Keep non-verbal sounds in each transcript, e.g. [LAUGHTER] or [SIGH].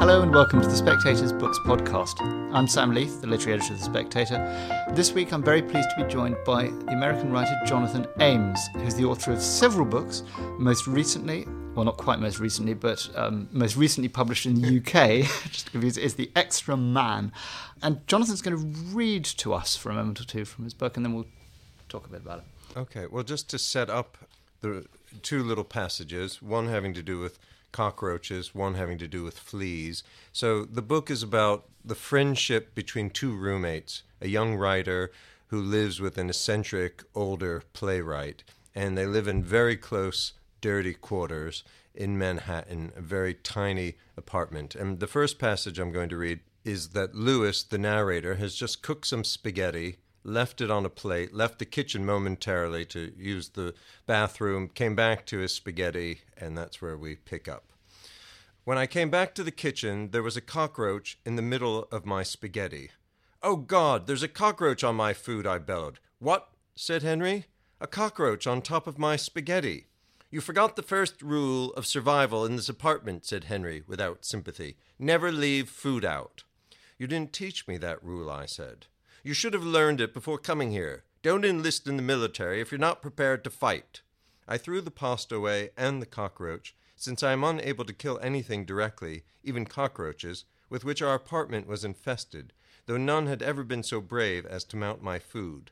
Hello and welcome to the Spectator's Books podcast. I'm Sam Leith, the literary editor of The Spectator. This week I'm very pleased to be joined by the American writer Jonathan Ames, who's the author of several books, most recently, well, not quite most recently, but um, most recently published in the UK, [LAUGHS] just to confuse, is The Extra Man. And Jonathan's going to read to us for a moment or two from his book, and then we'll talk a bit about it. Okay, well, just to set up the two little passages, one having to do with cockroaches, one having to do with fleas. So the book is about the friendship between two roommates, a young writer who lives with an eccentric older playwright, and they live in very close, dirty quarters in Manhattan, a very tiny apartment. And the first passage I'm going to read is that Lewis, the narrator, has just cooked some spaghetti left it on a plate, left the kitchen momentarily to use the bathroom, came back to his spaghetti, and that's where we pick up. When I came back to the kitchen, there was a cockroach in the middle of my spaghetti. Oh, God, there's a cockroach on my food, I bellowed. What? said Henry. A cockroach on top of my spaghetti. You forgot the first rule of survival in this apartment, said Henry without sympathy. Never leave food out. You didn't teach me that rule, I said. You should have learned it before coming here. Don't enlist in the military if you're not prepared to fight. I threw the pasta away and the cockroach, since I am unable to kill anything directly, even cockroaches, with which our apartment was infested, though none had ever been so brave as to mount my food.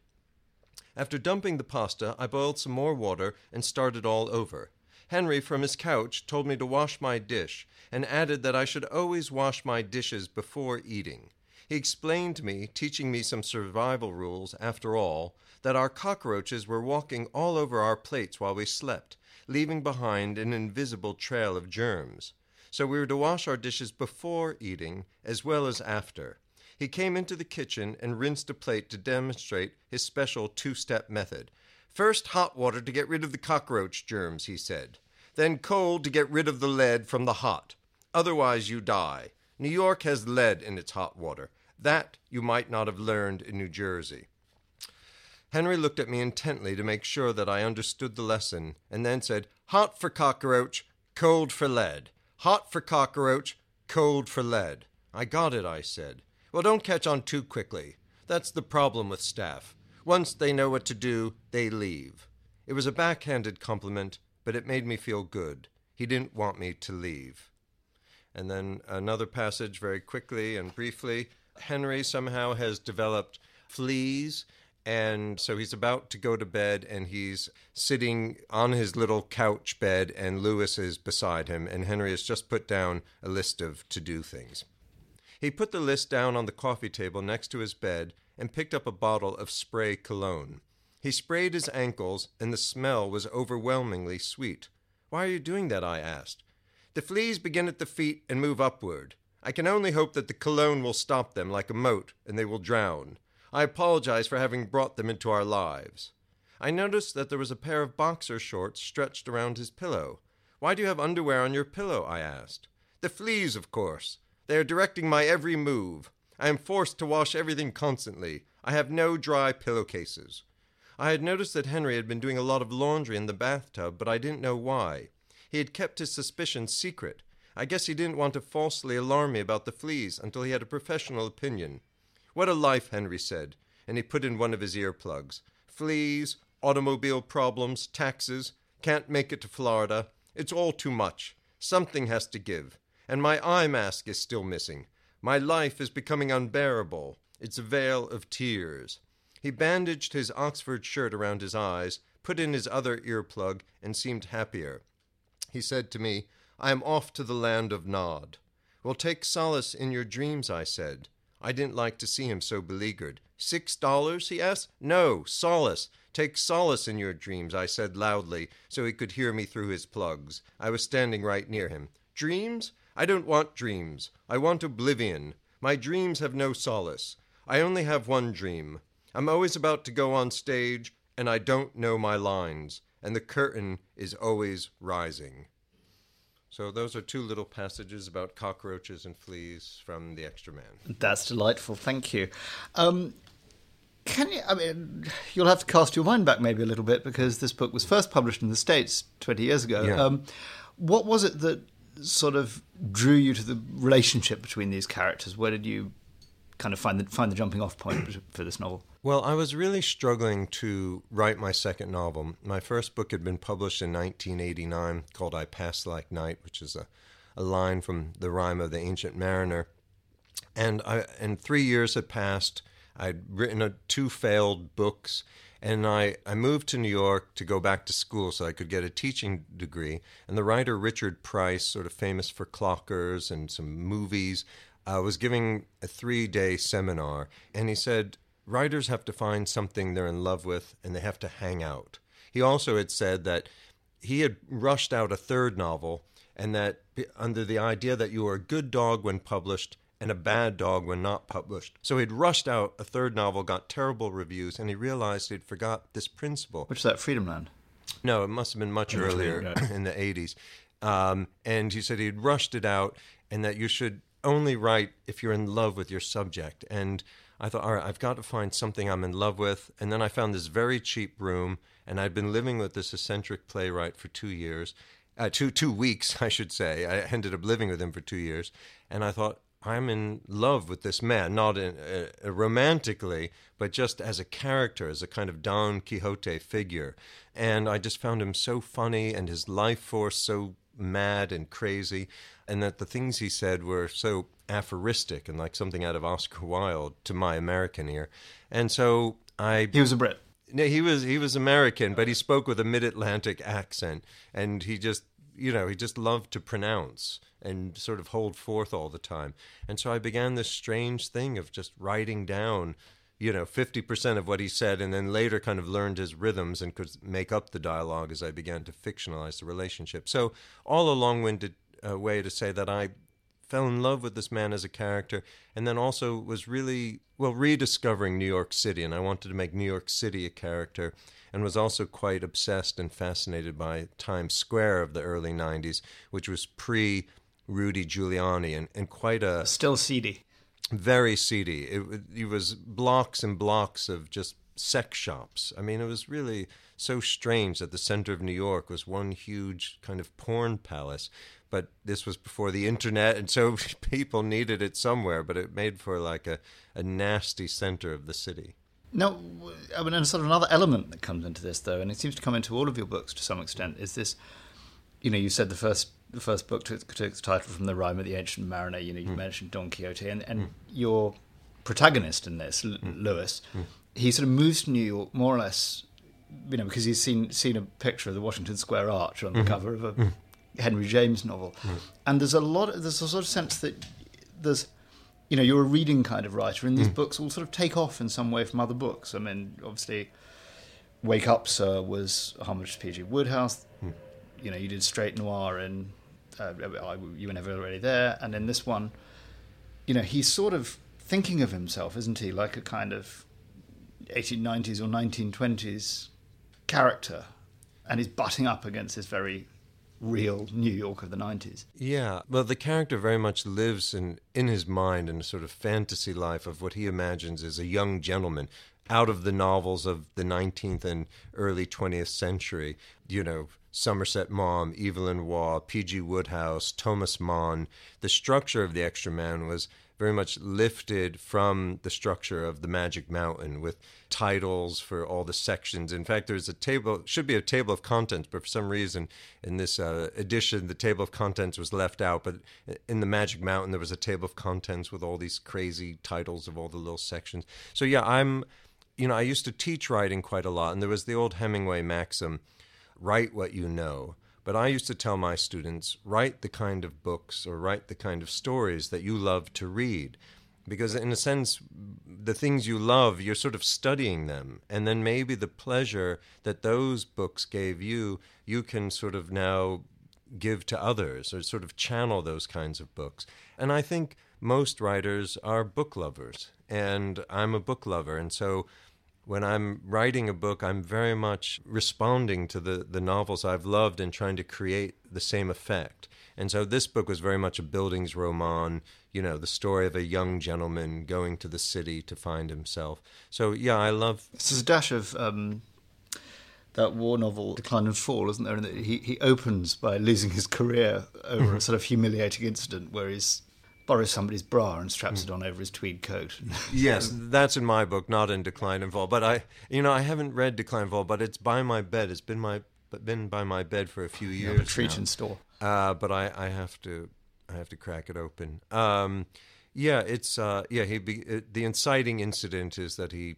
After dumping the pasta, I boiled some more water and started all over. Henry, from his couch, told me to wash my dish, and added that I should always wash my dishes before eating. He explained to me, teaching me some survival rules after all, that our cockroaches were walking all over our plates while we slept, leaving behind an invisible trail of germs. So we were to wash our dishes before eating as well as after. He came into the kitchen and rinsed a plate to demonstrate his special two step method. First, hot water to get rid of the cockroach germs, he said. Then, cold to get rid of the lead from the hot. Otherwise, you die. New York has lead in its hot water. That you might not have learned in New Jersey. Henry looked at me intently to make sure that I understood the lesson, and then said, Hot for cockroach, cold for lead. Hot for cockroach, cold for lead. I got it, I said. Well, don't catch on too quickly. That's the problem with staff. Once they know what to do, they leave. It was a backhanded compliment, but it made me feel good. He didn't want me to leave. And then another passage, very quickly and briefly. Henry somehow has developed fleas. And so he's about to go to bed, and he's sitting on his little couch bed, and Lewis is beside him, and Henry has just put down a list of to do things. He put the list down on the coffee table next to his bed and picked up a bottle of spray cologne. He sprayed his ankles, and the smell was overwhelmingly sweet. Why are you doing that? I asked. The fleas begin at the feet and move upward. I can only hope that the cologne will stop them like a moat and they will drown. I apologize for having brought them into our lives. I noticed that there was a pair of boxer shorts stretched around his pillow. Why do you have underwear on your pillow? I asked. The fleas, of course. They are directing my every move. I am forced to wash everything constantly. I have no dry pillowcases. I had noticed that Henry had been doing a lot of laundry in the bathtub, but I didn't know why. He had kept his suspicions secret. I guess he didn't want to falsely alarm me about the fleas until he had a professional opinion. What a life, Henry said, and he put in one of his earplugs. Fleas, automobile problems, taxes, can't make it to Florida. It's all too much. Something has to give. And my eye mask is still missing. My life is becoming unbearable. It's a vale of tears. He bandaged his Oxford shirt around his eyes, put in his other earplug, and seemed happier. He said to me, I am off to the land of Nod. Well, take solace in your dreams, I said. I didn't like to see him so beleaguered. Six dollars? he asked. No, solace. Take solace in your dreams, I said loudly, so he could hear me through his plugs. I was standing right near him. Dreams? I don't want dreams. I want oblivion. My dreams have no solace. I only have one dream. I'm always about to go on stage, and I don't know my lines, and the curtain is always rising. So those are two little passages about cockroaches and fleas from The Extra Man. That's delightful. Thank you. Um, can you? I mean, you'll have to cast your mind back maybe a little bit because this book was first published in the states twenty years ago. Yeah. Um, what was it that sort of drew you to the relationship between these characters? Where did you kind of find the find the jumping off point for this novel? Well, I was really struggling to write my second novel. My first book had been published in 1989 called I Pass Like Night, which is a, a line from the Rime of the Ancient Mariner. And I and 3 years had passed. I'd written a, two failed books and I, I moved to New York to go back to school so I could get a teaching degree. And the writer Richard Price, sort of famous for clockers and some movies, uh, was giving a three day seminar, and he said, Writers have to find something they're in love with and they have to hang out. He also had said that he had rushed out a third novel, and that under the idea that you are a good dog when published and a bad dog when not published. So he'd rushed out a third novel, got terrible reviews, and he realized he'd forgot this principle. Which is that Freedomland? No, it must have been much earlier [LAUGHS] in the 80s. Um, and he said he'd rushed it out and that you should only write if you're in love with your subject. And I thought, all right, I've got to find something I'm in love with. And then I found this very cheap room, and I'd been living with this eccentric playwright for two years, uh, two two weeks, [LAUGHS] I should say. I ended up living with him for two years, and I thought. I'm in love with this man, not in, uh, romantically, but just as a character, as a kind of Don Quixote figure. And I just found him so funny and his life force so mad and crazy and that the things he said were so aphoristic and like something out of Oscar Wilde to my American ear. And so I He was a Brit. No, he was he was American, but he spoke with a mid-Atlantic accent and he just you know, he just loved to pronounce and sort of hold forth all the time. And so I began this strange thing of just writing down you know, 50% of what he said, and then later kind of learned his rhythms and could make up the dialogue as I began to fictionalize the relationship. So, all a long uh, way to say that I fell in love with this man as a character and then also was really well rediscovering New York City and I wanted to make New York City a character and was also quite obsessed and fascinated by Times Square of the early 90s which was pre Rudy Giuliani and, and quite a still seedy. Very seedy. It, it was blocks and blocks of just sex shops. I mean it was really so strange that the center of New York was one huge kind of porn palace but this was before the internet, and so [LAUGHS] people needed it somewhere. But it made for like a, a nasty center of the city. No, I mean, and sort of another element that comes into this, though, and it seems to come into all of your books to some extent, is this. You know, you said the first the first book took, took its title from the Rime of the ancient mariner. You know, you mm. mentioned Don Quixote, and, and mm. your protagonist in this, mm. Lewis, mm. he sort of moves to New York more or less, you know, because he's seen seen a picture of the Washington Square Arch on the mm-hmm. cover of a mm. Henry James novel, mm. and there's a lot. Of, there's a sort of sense that there's, you know, you're a reading kind of writer, and these mm. books will sort of take off in some way from other books. I mean, obviously, Wake Up, Sir was a homage to P.G. Wodehouse. Mm. You know, you did Straight Noir, and uh, you were never really there, and in this one, you know, he's sort of thinking of himself, isn't he, like a kind of 1890s or 1920s character, and he's butting up against this very real New York of the 90s. Yeah, well, the character very much lives in, in his mind in a sort of fantasy life of what he imagines as a young gentleman out of the novels of the 19th and early 20th century. You know, Somerset Maugham, Evelyn Waugh, P.G. Wodehouse, Thomas Mann. The structure of The Extra Man was very much lifted from the structure of the Magic Mountain with titles for all the sections. In fact, there's a table, should be a table of contents, but for some reason in this uh, edition, the table of contents was left out. But in the Magic Mountain, there was a table of contents with all these crazy titles of all the little sections. So, yeah, I'm, you know, I used to teach writing quite a lot, and there was the old Hemingway maxim write what you know. But I used to tell my students write the kind of books or write the kind of stories that you love to read. Because, in a sense, the things you love, you're sort of studying them. And then maybe the pleasure that those books gave you, you can sort of now give to others or sort of channel those kinds of books. And I think most writers are book lovers. And I'm a book lover. And so when I'm writing a book, I'm very much responding to the, the novels I've loved and trying to create the same effect. And so this book was very much a Bildungsroman, you know, the story of a young gentleman going to the city to find himself. So, yeah, I love. This is a dash of um, that Waugh novel, Decline and Fall, isn't there? And he, he opens by losing his career over a sort of humiliating incident where he's borrows somebody's bra and straps it on over his tweed coat. [LAUGHS] yes, that's in my book, not in Decline and Fall. But I, you know, I haven't read Decline and Fall, but it's by my bed. It's been my been by my bed for a few years. Treat and store. Uh, but I, I have to, I have to crack it open. Um, yeah, it's uh, yeah. He be, it, the inciting incident is that he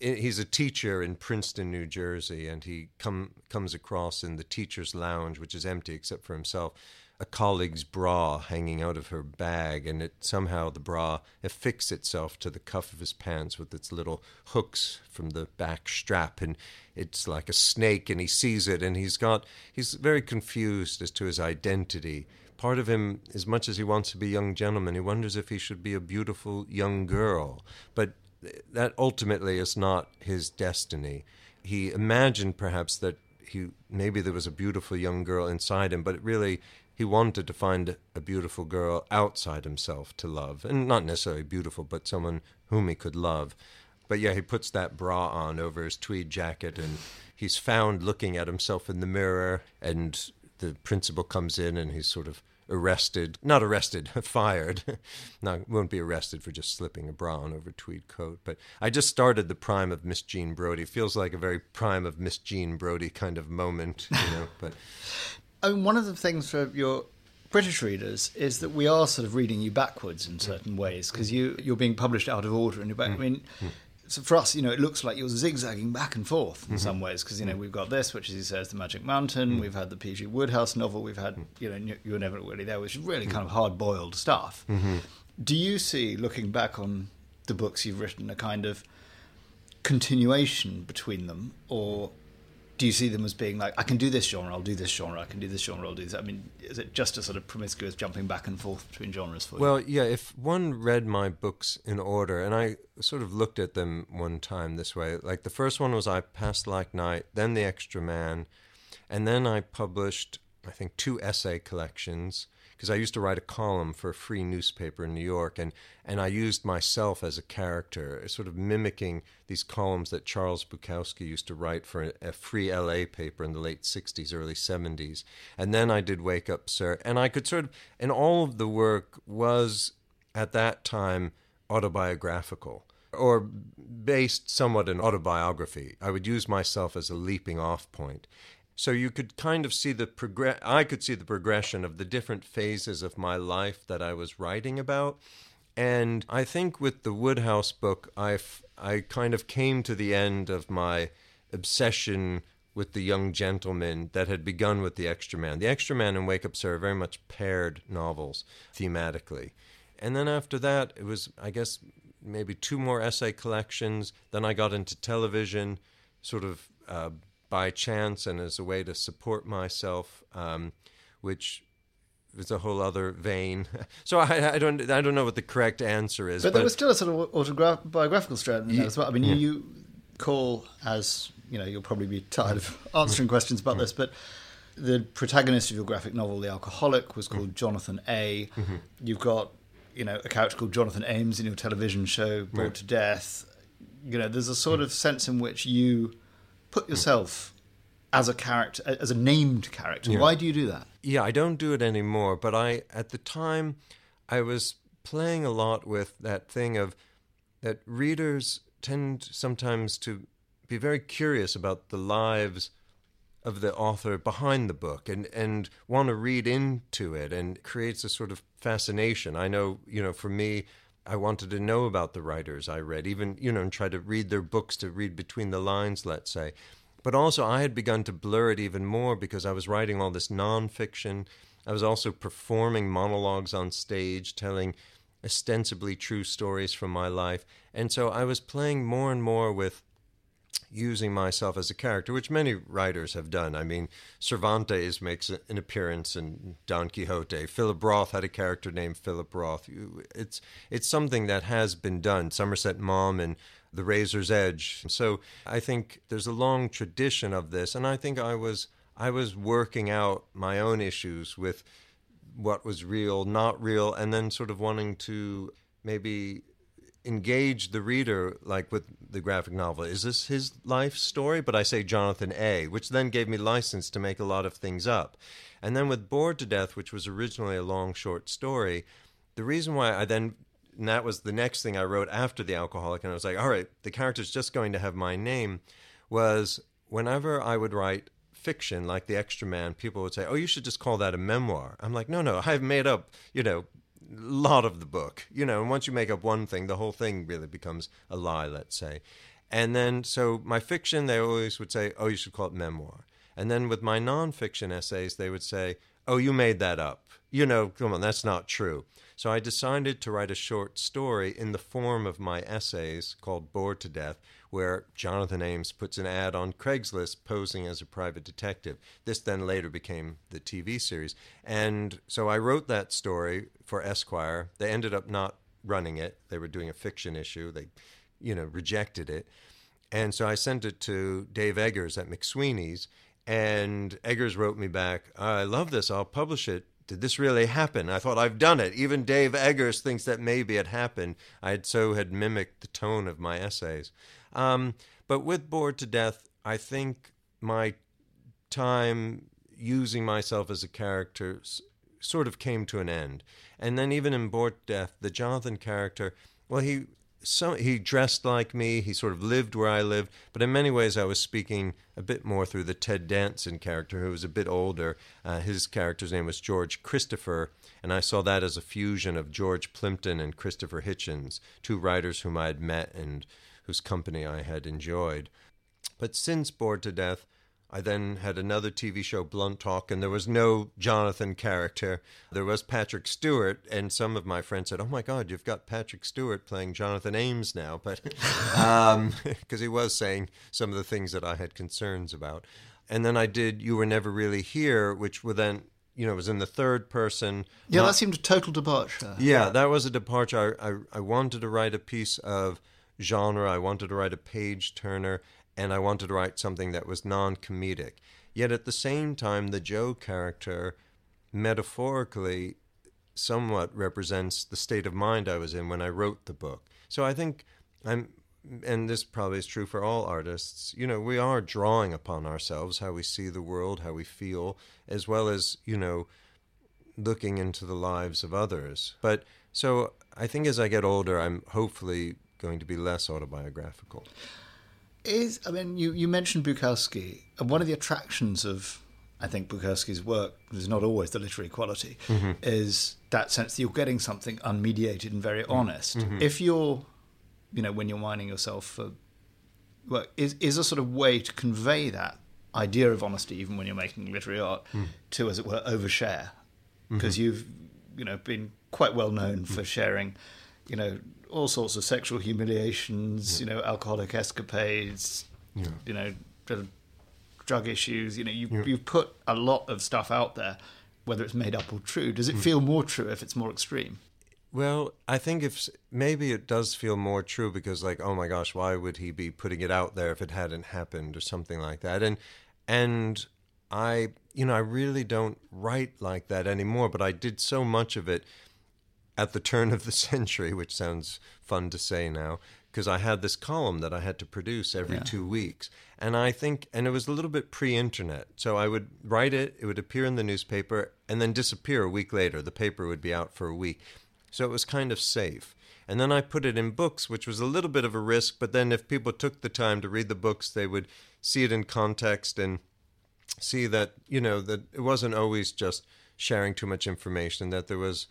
he's a teacher in Princeton, New Jersey, and he come comes across in the teacher's lounge, which is empty except for himself, a colleague's bra hanging out of her bag, and it somehow the bra affixed itself to the cuff of his pants with its little hooks from the back strap, and it's like a snake, and he sees it, and he's got he's very confused as to his identity. Part of him, as much as he wants to be a young gentleman, he wonders if he should be a beautiful young girl, but that ultimately is not his destiny. He imagined perhaps that he maybe there was a beautiful young girl inside him, but really he wanted to find a beautiful girl outside himself to love, and not necessarily beautiful, but someone whom he could love. But yeah, he puts that bra on over his tweed jacket, and he's found looking at himself in the mirror, and the principal comes in, and he's sort of arrested, not arrested, [LAUGHS] fired. [LAUGHS] no, won't be arrested for just slipping a bra on over a tweed coat. But I just started the prime of Miss Jean Brodie. Feels like a very prime of Miss Jean Brodie kind of moment, you know. but [LAUGHS] I mean, one of the things for your British readers is that we are sort of reading you backwards in certain ways because you you're being published out of order and you're. I mean. So for us, you know, it looks like you're zigzagging back and forth in mm-hmm. some ways because you know we've got this, which as he says, the Magic Mountain. Mm-hmm. We've had the P.G. Wodehouse novel. We've had you know you were never really there, which is really kind of hard boiled stuff. Mm-hmm. Do you see, looking back on the books you've written, a kind of continuation between them, or do you see them as being like I can do this genre, I'll do this genre, I can do this genre, I'll do this? I mean, is it just a sort of promiscuous jumping back and forth between genres for you? Well, yeah. If one read my books in order, and I sort of looked at them one time this way, like the first one was I Passed Like Night, then The Extra Man, and then I published I think two essay collections because I used to write a column for a free newspaper in New York, and, and I used myself as a character, sort of mimicking these columns that Charles Bukowski used to write for a, free LA paper in the late 60s, early 70s. And then I did Wake Up, Sir, and I could sort of, and all of the work was at that time autobiographical or based somewhat in autobiography. I would use myself as a leaping off point. So you could kind of see the progress. I could see the progression of the different phases of my life that I was writing about. And I think with the Wodehouse book, I I kind of came to the end of my obsession with the young gentleman that had begun with the Extra Man. The Extra Man and Wake Up Sir are very much paired novels thematically. And then after that, it was, I guess, maybe two more essay collections. Then I got into television, sort of uh, by chance and as a way to support myself, um, which is a whole other vein. [LAUGHS] So I, I, don't I don't know what the correct answer is. But, but there was still a sort of autobiographical strand in yeah, as well. I mean, yeah. you call as you know you'll probably be tired of [LAUGHS] answering questions about this, but the protagonist of your graphic novel, The Alcoholic, was called Jonathan A. Mm-hmm. You've got you know a character called Jonathan Ames in your television show, Bored right. to Death. You know, there's a sort of sense in which you put hmm. yourself as a character, as a named character. Yeah. Why do you do that? Yeah, I don't do it anymore. But I, at the time, I was playing a lot with that thing of that readers tend sometimes to be very curious about the lives of the author behind the book and, and want to read into it and creates a sort of fascination. I know, you know, for me, I wanted to know about the writers I read, even, you know, and try to read their books to read between the lines, let's say. But also, I had begun to blur it even more because I was writing all this nonfiction. I was also performing monologues on stage, telling ostensibly true stories from my life. And so I was playing more and more with using myself as a character, which many writers have done. I mean, Cervantes makes an appearance in Don Quixote. Philip Roth had a character named Philip Roth. It's it's something that has been done. Somerset Maugham and The Razor's Edge. So I think there's a long tradition of this, and I think I was I was working out my own issues with what was real, not real, and then sort of wanting to maybe engage the reader like with the graphic novel. Is this his life story? But I say Jonathan A, which then gave me license to make a lot of things up. And then with Bored to Death, which was originally a long short story, the reason why I then and that was the next thing I wrote after the alcoholic, and I was like, all right, the character's just going to have my name. Was whenever I would write fiction like The Extra Man, people would say, oh, you should just call that a memoir. I'm like, no, no, I've made up, you know, lot of the book, you know, and once you make up one thing, the whole thing really becomes a lie, let's say. And then, so my fiction, they always would say, oh, you should call it memoir. And then with my nonfiction essays, they would say, oh, you made that up. You know, come on, that's not true. So I decided to write a short story in the form of my essays called Bored to Death, where Jonathan Ames puts an ad on Craigslist posing as a private detective. This then later became the TV series. And so I wrote that story for Esquire. They ended up not running it. They were doing a fiction issue. They, you know, rejected it. And so I sent it to Dave Eggers at McSweeney's, and Eggers wrote me back, I love this. I'll publish it did this really happen? I thought I've done it. Even Dave Eggers thinks that maybe it happened. I had so had mimicked the tone of my essays. Um, but with Bored to Death, I think my time using myself as a character sort of came to an end. And then even in Bored to Death, the Jonathan character, well, he so he dressed like me. He sort of lived where I lived, but in many ways, I was speaking a bit more through the Ted Danson character, who was a bit older. Uh, his character's name was George Christopher, and I saw that as a fusion of George Plimpton and Christopher Hitchens, two writers whom I had met and whose company I had enjoyed. But since Bored to Death, I then had another TV show, Blunt Talk, and there was no Jonathan character. There was Patrick Stewart, and some of my friends said, "Oh my God, you've got Patrick Stewart playing Jonathan Ames now," [LAUGHS] but because um, [LAUGHS] he was saying some of the things that I had concerns about. And then I did "You Were Never Really Here," which were then you know was in the third person. Yeah, not- that seemed a total departure. yeah, that was a departure. I, I, I wanted to write a piece of genre. I wanted to write a page turner, and I wanted to write something that was non comedic. Yet at the same time, the Joe character metaphorically somewhat represents the state of mind I was in when I wrote the book. So I think I'm, and this probably is true for all artists, you know, we are drawing upon ourselves, how we see the world, how we feel, as well as, you know, looking into the lives of others. But so I think as I get older, I'm hopefully going to be less autobiographical. Is I mean, you, you mentioned Bukowski, and one of the attractions of I think Bukowski's work is not always the literary quality, mm-hmm. is that sense that you're getting something unmediated and very mm-hmm. honest. Mm-hmm. If you're, you know, when you're mining yourself for work, is is a sort of way to convey that idea of honesty, even when you're making literary art, mm. to as it were overshare, because you've you know been quite well known for sharing, you know, all sorts of sexual humiliations, you know, alcoholic escapades, yeah. you know, drug issues. You know, you you've put a lot of stuff out there, whether it's made up or true. Does it mm. feel more true if it's more extreme? Well, I think if maybe it does feel more true because, like, oh my gosh, why would he be putting it out there if it hadn't happened or something like that? And and I, you know, I really don't write like that anymore. But I did so much of it at the turn of the [LAUGHS] century, which sounds fun to say now, because I had this column that I had to produce every Yeah. two weeks. And I think, and it was a little bit pre internet. So I would write it, it would appear in the newspaper, and then disappear a week later. The paper would be out for a week. So it was kind of safe. And then I put it in books, which was a little bit of a risk. But then if people took the time to read the books, they would see it in context and see that, you know, that it wasn't always just sharing too much information, that there was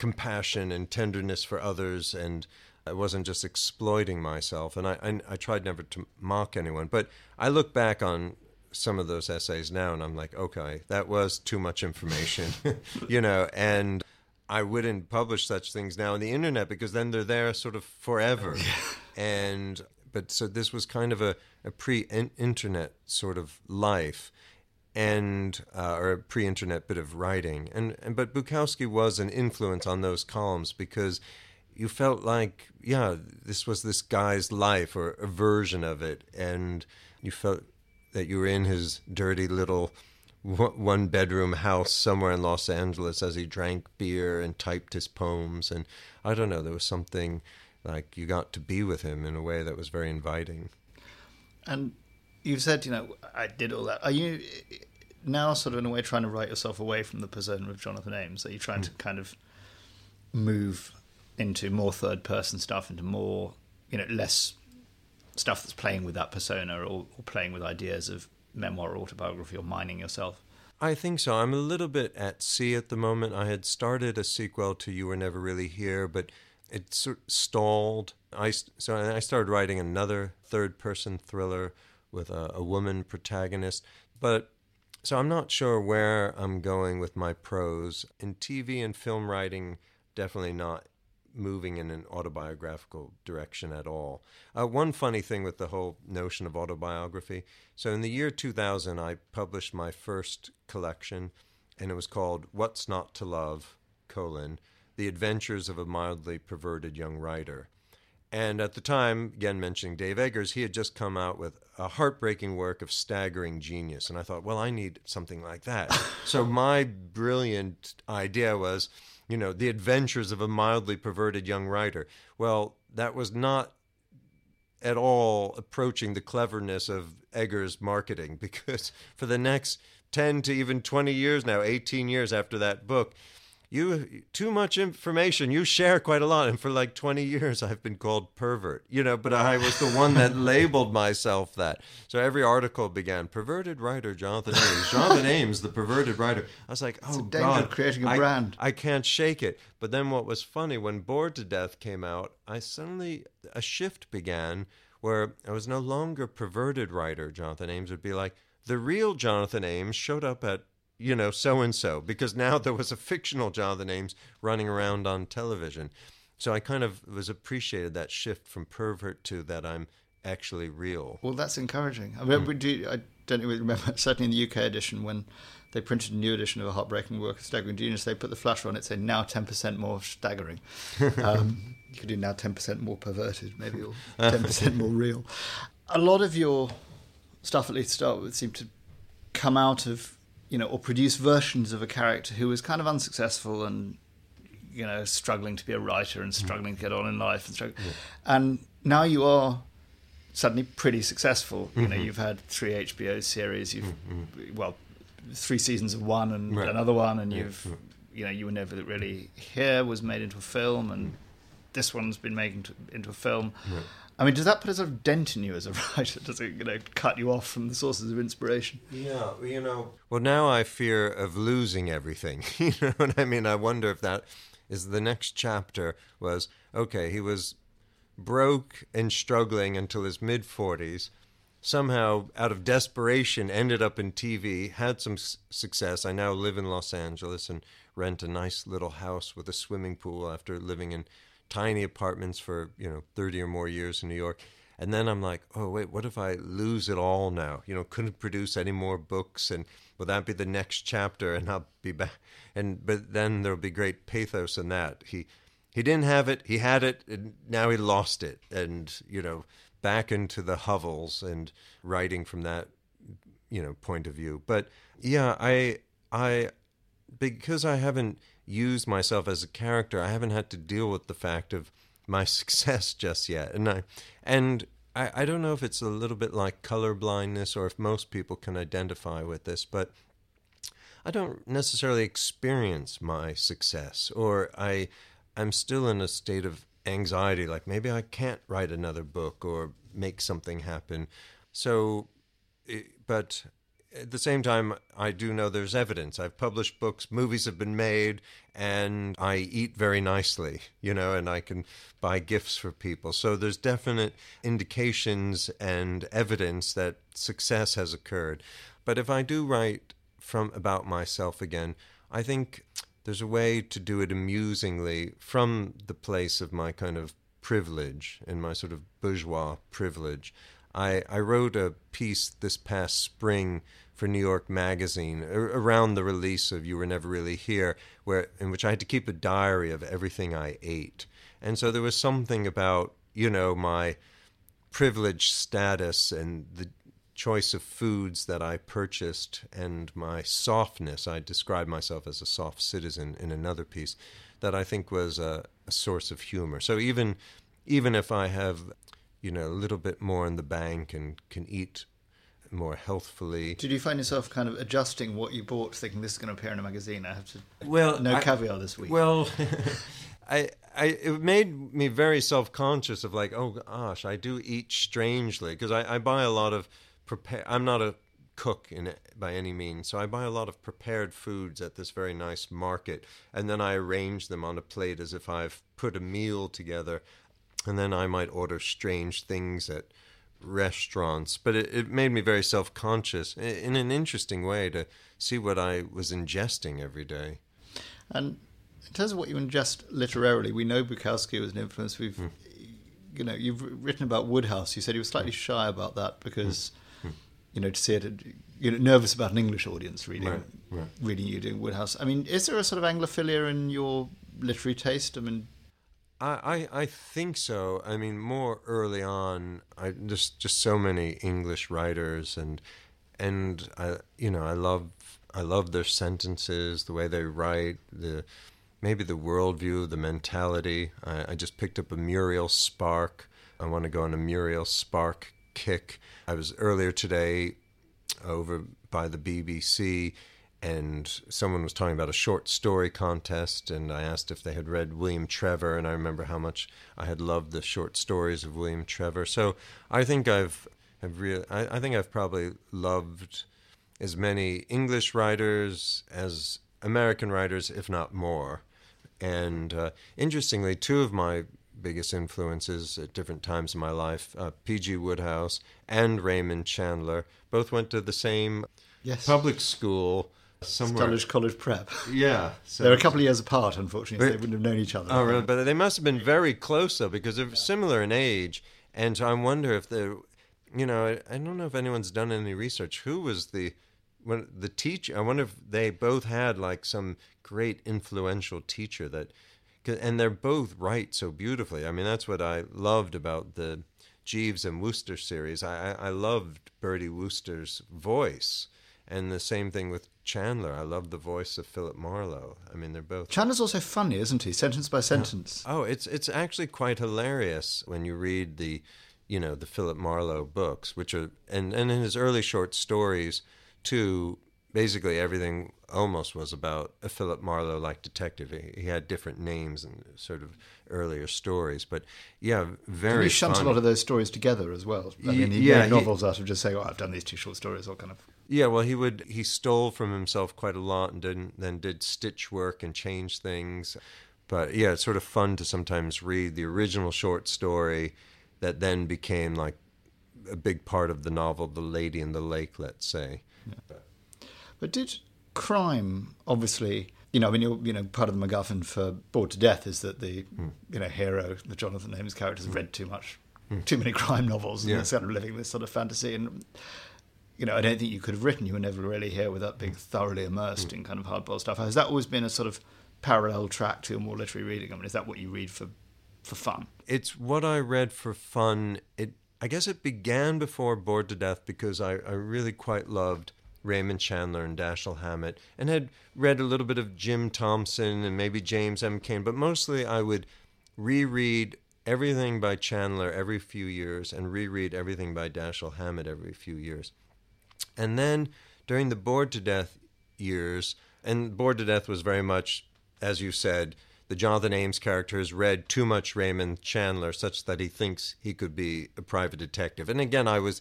compassion and tenderness for others and I wasn't just exploiting myself and I, I I tried never to mock anyone. But I look back on some of those essays now and I'm like okay that was too much information [LAUGHS] you know and I wouldn't publish such things now on the internet because then they're there sort of forever. And but so this was kind of a, a pre-internet sort of life and uh, or a pre-internet bit of writing. And, and but Bukowski was an influence on those columns because you felt like yeah this was this guy's life or a version of it. And you felt that you were in his dirty little one bedroom house somewhere in Los Angeles as he drank beer and typed his poems. And I don't know there was something like you got to be with him in a way that was very inviting. And you've said, you know, I did all that. Are you now sort of in a way trying to write yourself away from the persona of Jonathan Ames? Are you trying to mm. kind of move into more third person stuff, into more, you know, less stuff that's playing with that persona or, or playing with ideas of memoir or autobiography or mining yourself? I think so. I'm a little bit at sea at the moment. I had started a sequel to You Were Never Really Here, but it sort of stalled. I so I started writing another third-person thriller with a, a woman protagonist, but so I'm not sure where I'm going with my prose in TV and film writing. Definitely not moving in an autobiographical direction at all. Uh, one funny thing with the whole notion of autobiography. So in the year 2000, I published my first collection, and it was called "What's Not to Love: colon The Adventures of a Mildly Perverted Young Writer." And at the time, again mentioning Dave Eggers, he had just come out with a heartbreaking work of staggering genius. And I thought, well, I need something like that. [LAUGHS] so my brilliant idea was, you know, the adventures of a mildly perverted young writer. Well, that was not at all approaching the cleverness of Eggers' marketing [LAUGHS] because for the next 10 to even 20 years now, 18 years after that book, you too much information. You share quite a lot. And for like 20 years i've been called pervert. You know but i was the one that [LAUGHS] labeled myself that. So every article began perverted writer jonathan ames. Jonathan ames the perverted writer. I was like oh it's a oh, god creating a I, brand. I can't shake it. But then what was funny when bored to death came out i suddenly a shift began where i was no longer perverted writer jonathan ames would be like. The real jonathan ames showed up at you know, so and so, because now [LAUGHS] there was a fictional Jonathan Ames running around on television. So I kind of was appreciated that shift from pervert to that I'm actually real. Well, that's encouraging. I mean, mm. do, I don't really remember, [LAUGHS] certainly in the UK edition, when they printed a new edition of A Heartbreaking Work of Staggering Genius, they put the flash on it saying now 10% more staggering. [LAUGHS] um, you could do now 10% more perverted, maybe, or 10% more real. A lot of your stuff, at least to start with, seemed to come out of you know, or produce versions of a character who was kind of unsuccessful and you know struggling to be a writer and struggling to get on in life and struggle. Yeah. and now you are suddenly pretty successful. You mm-hmm. know, you've had three HBO series. You've mm-hmm. well, three seasons of one and right. another one, and you've you know you were never really here was made into a film, and this one's been made into, into a film. Right. I mean, does that put a sort of dent in you as a [LAUGHS] writer? Does it, you know, cut you off from the sources of inspiration? Yeah, you know. Well, now I fear of losing everything. [LAUGHS] you know what I mean? I wonder if that is the next chapter. Was okay. He was broke and struggling until his mid forties. Somehow, out of desperation, ended up in TV. Had some s- success. I now live in Los Angeles and rent a nice little house with a swimming pool after living in tiny apartments for you know 30 or more years in New York. And then I'm like, oh wait, what if I lose it all now? You know, couldn't produce any more books, and will that be the next chapter? And I'll be back. And but then there'll be great pathos in that. He he didn't have it, he had it, and now he lost it. And you know, back into the hovels and writing from that you know point of view. But yeah, I I because I haven't used myself as a character, I haven't had to deal with the fact of my [LAUGHS] success just yet. And I and I, I don't know if it's a little bit like color blindness or if most people can identify with this, but I don't necessarily experience my success or I I'm still in a state of anxiety like maybe I can't write another book or make something happen. So but at the same time, I do know there's evidence. I've published books, movies have been made, and I eat very nicely, you know, and I can buy gifts for people. So there's definite indications and evidence that success has occurred. But if I do write from about myself again, I think there's a way to do it amusingly from the place of my kind of privilege and my sort of bourgeois privilege. I, I wrote a piece this past spring for New York Magazine around the release of You Were Never Really Here, where in which I had to keep a diary of everything I ate. And so there was something about, you know, my privileged status and the choice of foods that I purchased and my softness. I described myself as a soft citizen in another piece that I think was a, a source of humor. So even even if I have, you know, a little bit more in the bank and can eat more healthfully. Did you find yourself kind of adjusting what you bought, thinking this is going to appear in a magazine? I have to. Well, no I- caviar this week. Well, [LAUGHS] I, I, it made me very self conscious of like, oh gosh, I do eat strangely because I, I buy a lot of prepare. I'm not a cook in it by any means, so I buy a lot of prepared foods at this very nice market, and then I arrange them on a plate as if I've put a meal together, and then I might order strange things at restaurants. But it, it made me very self conscious in an interesting way to see what I was ingesting every day. And in terms of what you ingest literarily, we know Bukowski was an influence. We've, Hmm. you know, you've written about Wodehouse. You said you were Hmm. slightly shy about that because, you know, to see it, you're nervous about an English audience reading Right, right. reading you doing Wodehouse. I mean, is there a sort of Anglophilia in your literary taste? I mean, I, I, think so. I mean, more early on, I just just so many English writers, and and I you know I love I love their sentences, the way they write, the maybe the worldview, the mentality. I, I just picked up a Muriel Spark. I want to go on a Muriel Spark kick. I was earlier today over by the BBC, and someone was talking about a short story contest, and I asked if they had read William Trevor, and I remember how much I had loved the short stories of William Trevor. So I think I've, I've really, I, I think I've probably loved as many English writers as American writers, if not more. And uh, interestingly, two of my biggest influences at different times in my life, uh, P.G. Wodehouse and Raymond Chandler, both went to the same yes, public school somewhere. Dulwich College Prep. Yeah, so They're a couple of years apart, unfortunately. So they wouldn't have known each other. Oh, really? But they must have been very close though, because they're similar in age. And I wonder if they're, you know, I, I don't know if anyone's done any research. Who was the, when the teacher? I wonder if they both had like some great influential teacher that and they're both write so beautifully. I mean, that's what I loved about the Jeeves and Wooster series. I, I loved Bertie Wooster's voice. And the same thing with Chandler. I love the voice of Philip Marlowe. I mean, they're both Chandler's also funny, isn't he? Sentence by sentence. Oh, it's it's actually quite hilarious when you read the, you know, the Philip Marlowe books, which are and and in his early short stories, too. Basically, everything almost was about a Philip Marlowe like detective. He, he had different names and sort of earlier stories, but yeah, very. he shunts a lot of those stories together as well. I mean, he yeah, made he- novels out of just saying, "Oh, I've done these two short stories," or kind of. Yeah, well, he would he stole from himself quite a lot, and did then did stitch work and change things. But yeah, it's sort of fun to sometimes read the original short story that then became like a big part of the novel, The Lady in the Lake. Let's say. But did crime obviously? You know, I mean, you're, you know, part of the MacGuffin for Bored to Death is that the Hmm. you know hero, the Jonathan Ames character, has read too much, too many crime novels, and Yeah. is kind of living this sort of fantasy. And you know, I don't think you could have written. You were never really here without being thoroughly immersed mm. in kind of hardboiled stuff. Has that always been a sort of parallel track to your more literary reading? I mean, is that what you read for for fun? it's what I read for fun. It I guess it began before Bored to Death because I, I really quite loved Raymond Chandler and Dashiell Hammett and had read a little bit of Jim Thompson and maybe James M. Cain, but mostly I would reread everything by Chandler every few years and reread everything by Dashiell Hammett every few years. And then during the Bored to Death years, and Bored to Death was very much, as you said, the Jonathan Ames character has read too much Raymond Chandler such that he thinks he could be a private detective. And again, I was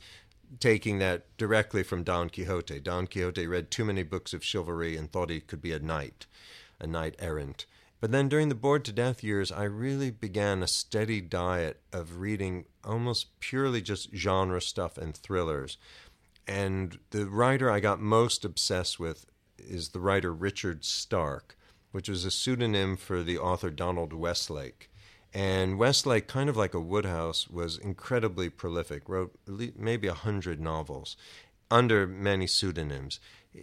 taking that directly from Don Quixote. Don Quixote read too many books of chivalry and thought he could be a knight, a knight errant. But then during the Bored to Death years, I really began a steady diet of reading almost purely just genre stuff and thrillers. And the writer I got most obsessed with is the writer Richard Stark, which was a pseudonym for the author Donald Westlake. And Westlake, kind of like a Wodehouse, was incredibly prolific, wrote maybe a hundred novels under many pseudonyms.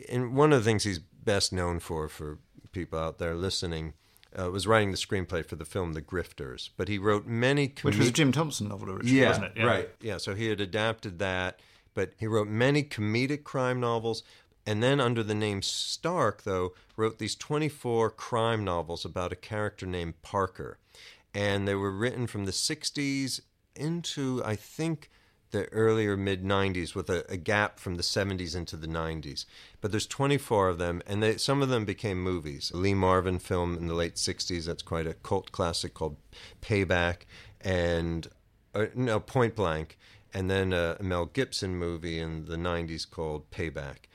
And one of the things he's best known for, for people out there listening, uh, was writing the screenplay for the film The Grifters. But he wrote many Which was a Jim Thompson novel originally, yeah, wasn't it? Yeah. right. Yeah, so he had adapted that, but he wrote many comedic crime novels. And then, under the name Stark, though, wrote these 24 crime novels about a character named Parker. and they were written from the 60s into, I think, the earlier mid 90s with a, a, gap from the 70s into the 90s. But there's 24 of them, and they, some of them became movies. A Lee Marvin film in the late 60s, that's quite a cult classic called Payback, and uh, no, Point Blank, and then a Mel Gibson movie in the 90s called Payback.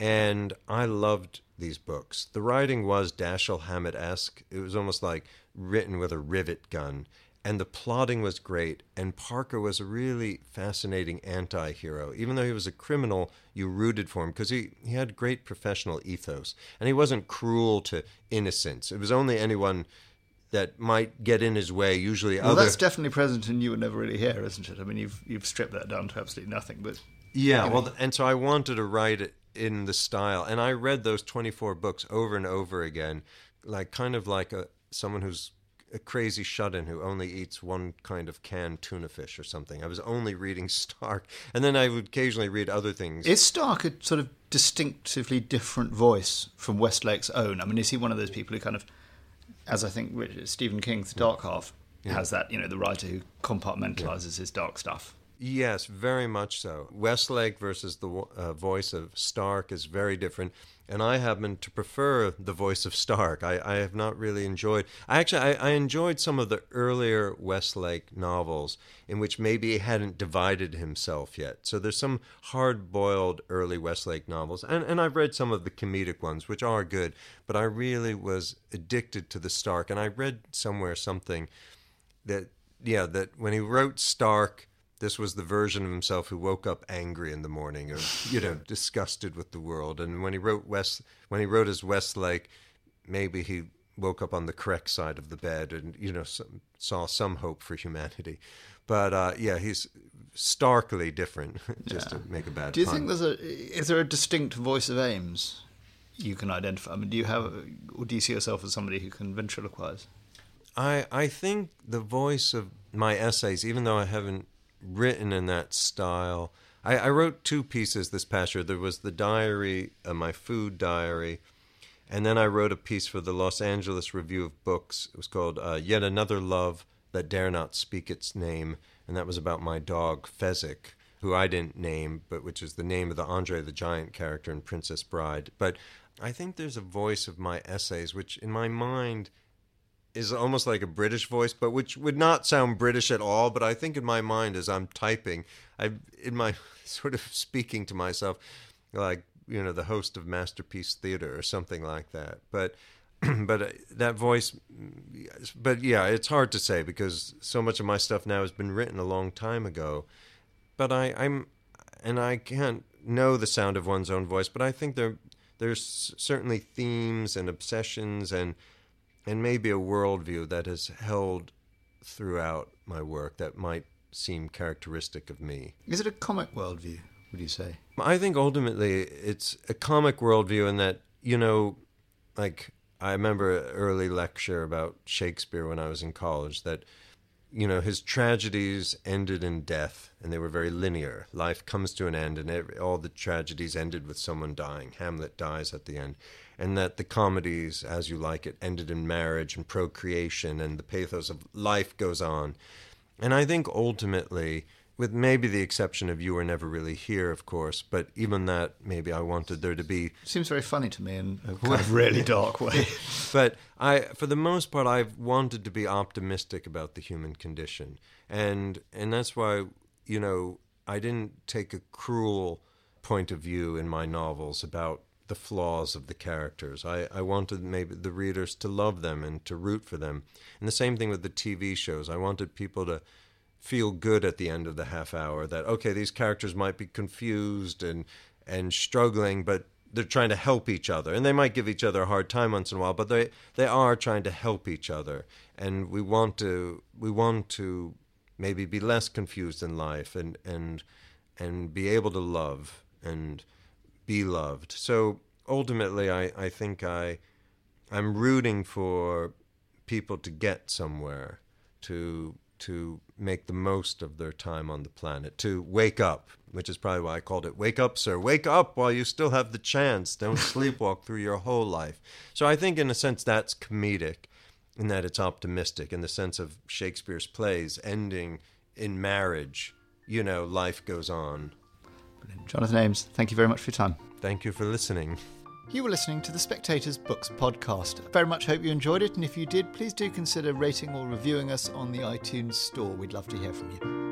And I loved these books. The writing was Dashiell Hammett esque. It was almost like written with a rivet gun and the plotting was great and parker was a really fascinating anti-hero even though he was a criminal you rooted for him because he, he had great professional ethos and he wasn't cruel to innocents it was only anyone that might get in his way usually well other... that's definitely present in you were never really here isn't it i mean you've you've stripped that down to absolutely nothing but yeah well and so i wanted to write it in the style and i read those 24 books over and over again like kind of like a someone who's a crazy shut-in who only eats one kind of canned tuna fish or something. I was only reading [LAUGHS] Stark, and then I would occasionally read other things. Is Stark a sort of distinctively different voice from Westlake's own? I mean, is he one of those people who kind of, as I think Stephen King's Dark Half yeah. has that, you know, the writer who compartmentalizes yeah. his dark stuff? Yes, very much so. Westlake versus the uh, voice of Stark is very different and I happen to prefer the voice of Stark. I, I have not really enjoyed. I actually I, I, enjoyed some of the earlier Westlake novels in which maybe he hadn't divided himself yet. So there's some hard-boiled early Westlake novels, and and I've read some of the comedic ones, which are good. But I really was addicted to the Stark, and I read somewhere something that yeah that when he wrote Stark this was the version of himself who woke up angry in the morning or you know disgusted with the world and when he wrote west when he wrote as westlake maybe he woke up on the correct side of the bed and you know some, saw some hope for humanity but uh, yeah he's starkly different [LAUGHS] just yeah. to make a bad do you pun. think there's a is there a distinct voice of ames you can identify i mean do you have or do you see yourself as somebody who can ventriloquize i i think the voice of my essays even though i haven't written in that style. I, I wrote two pieces this past year. There was the diary, uh, my food diary, and then I wrote a piece for the Los Angeles Review of Books. It was called uh, Yet Another Love That Dare Not Speak Its Name, and that was about my dog, Fezzik, who I didn't name, but which is the name of the Andre the Giant character in Princess Bride. But I think there's a voice of my essays, which in my mind is almost like a British voice, but which would not sound British at all. But I think in my mind, as I'm typing, I in my [LAUGHS] sort of speaking to myself, like you know, the host of Masterpiece Theater or something like that. But [CLEARS THROAT] but uh, that voice, but yeah, it's hard to say because so much of my stuff now has been written a long time ago. But I, I'm, and I can't know the sound of one's own voice. But I think there, there's certainly themes and obsessions and and maybe a worldview that has held throughout my work that might seem characteristic of me. Is it a comic worldview, would you say? I think ultimately it's a comic worldview in that, you know, like I remember an early lecture about Shakespeare when I was in college that you know, his tragedies ended in death, and they were very linear. Life comes to an end, and every, all the tragedies ended with someone dying. Hamlet dies at the end. And that the comedies, as you like it, ended in marriage and procreation, and the pathos of life goes on. And I think ultimately, with maybe the exception of you were never really here, of course. But even that, maybe I wanted there to be. Seems very funny to me in a kind of really dark way. [LAUGHS] but I, for the most part, I've wanted to be optimistic about the human condition, and and that's why you know I didn't take a cruel point of view in my novels about the flaws of the characters. I, I wanted maybe the readers to love them and to root for them. And the same thing with the TV shows. I wanted people to feel good at the end of the half hour that okay these characters might be confused and and struggling but they're trying to help each other. And they might give each other a hard time once in a while but they they are trying to help each other. And we want to we want to maybe be less confused in life and and and be able to love and be loved. So ultimately i i think i i'm rooting for people to get somewhere to to make the most of their time on the planet, to wake up, which is probably why I called it Wake Up, Sir. Wake up while you still have the chance. Don't [LAUGHS] sleepwalk through your whole life. So I think, in a sense, that's comedic. in that it's optimistic in the sense of Shakespeare's plays ending in marriage. You know, life goes on. Brilliant. Jonathan Ames, thank you very much for your time. Thank you for listening. You were listening to the Spectator's Books podcast. Very much hope you enjoyed it, and if you did, please do consider rating or reviewing us on the iTunes Store. We'd love to hear from you.